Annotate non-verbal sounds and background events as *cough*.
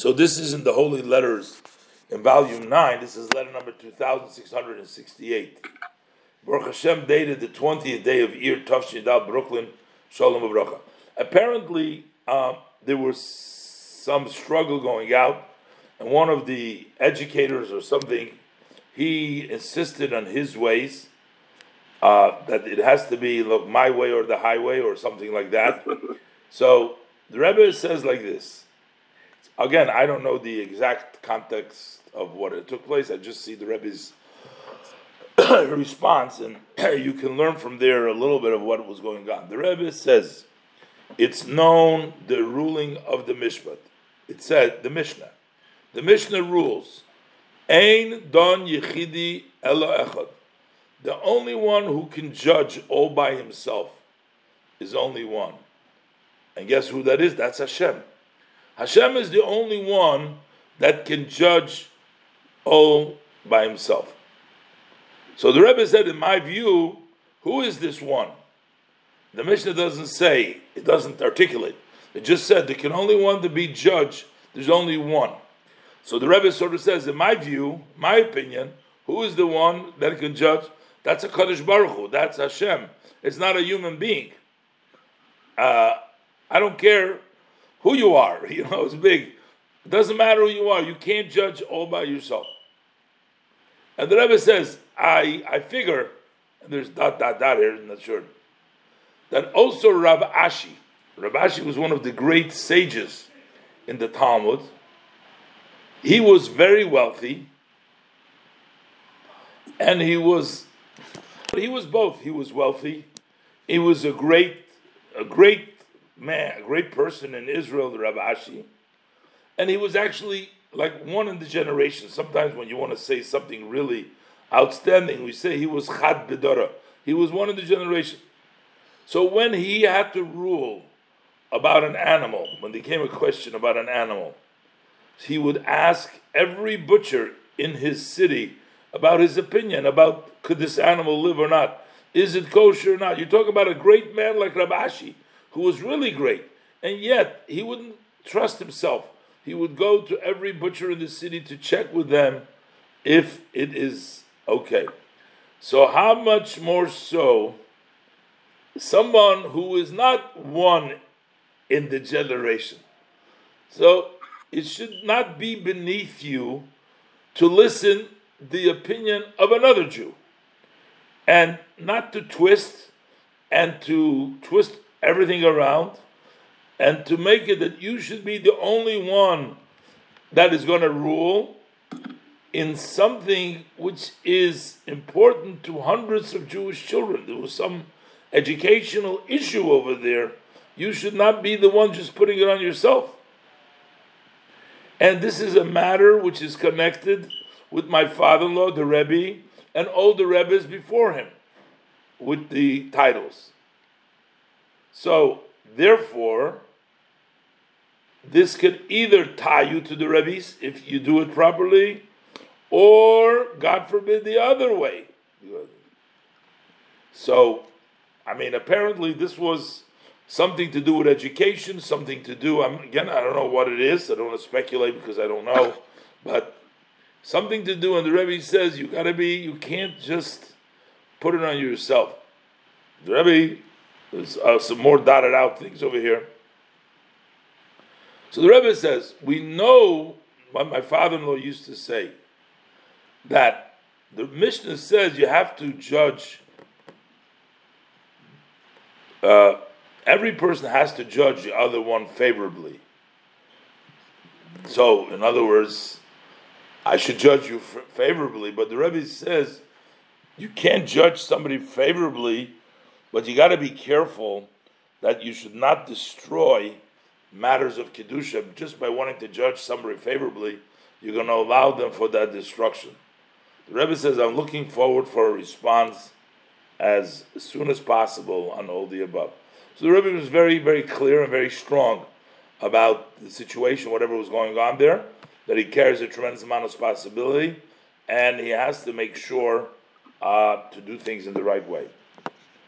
So this is in the Holy Letters in volume 9. This is letter number 2668. Baruch Hashem dated the 20th day of Iyar Tavshin Brooklyn, Shalom Avracha. Apparently, uh, there was some struggle going out, and one of the educators or something, he insisted on his ways, uh, that it has to be, look, my way or the highway or something like that. *laughs* so the Rebbe says like this. Again, I don't know the exact context of what it took place. I just see the Rebbe's *clears throat* response, and *clears throat* you can learn from there a little bit of what was going on. The Rebbe says, it's known the ruling of the Mishpat. It said, the Mishnah. The Mishnah rules, Ein don yichidi elo echad. The only one who can judge all by himself is only one. And guess who that is? That's Hashem. Hashem is the only one that can judge all by himself. So the Rebbe said, in my view, who is this one? The Mishnah doesn't say, it doesn't articulate. It just said there can only one to be judged. There's only one. So the Rebbe sort of says, in my view, my opinion, who is the one that can judge? That's a Kadosh Baruch Hu. That's Hashem. It's not a human being. Uh, I don't care who you are. *laughs* You know, it's big. It doesn't matter who you are. You can't judge all by yourself. And the Rebbe says, I, I figure, and there's dot, dot, dot here, I'm not sure, that also Rav Ashi, Rav Ashi was one of the great sages in the Talmud. He was very wealthy, and he was he was both. He was wealthy. He was a great a great man, a great person in Israel, the Rav Ashi, and he was actually like one in the generation. Sometimes when you want to say something really outstanding, we say he was Chad Bedora. He was one in the generation. So when he had to rule about an animal, when there came a question about an animal, he would ask every butcher in his city about his opinion about could this animal live or not? Is it kosher or not? You talk about a great man like Rav Ashi, who was really great, and yet he wouldn't trust himself. He would go to every butcher in the city to check with them if it is okay. So, how much more so someone who is not one in the generation. So it should not be beneath you to listen the opinion of another Jew and not to twist and to twist everything around and to make it that you should be the only one that is going to rule in something which is important to hundreds of Jewish children. There was some educational issue over there, you should not be the one just putting it on yourself. And this is a matter which is connected with my father in law, the Rebbe, and all the Rebbes before him with the titles. So, therefore, this could either tie you to the Rebbe's if you do it properly, or, God forbid, the other way. So, I mean, apparently this was something to do with education, something to do. I'm, again, I don't know what it is. I don't want to speculate because I don't know, but something to do. And the Rebbe says you got to be. You can't just put it on yourself. The Rebbe, uh, some more dotted out things over here. So the Rebbe says we know what my father-in-law used to say that the Mishnah says you have to judge uh, every person has to judge the other one favorably. So, in other words, I should judge you favorably, but the Rebbe says you can't judge somebody favorably, but you got to be careful that you should not destroy matters of kedusha just by wanting to judge somebody favorably. You're going to allow them for that destruction. The Rebbe says, "I'm looking forward for a response." as soon as possible on all the above. So the Rebbe was very, very clear and very strong about the situation, whatever was going on there, that he carries a tremendous amount of responsibility, and he has to make sure uh, to do things in the right way.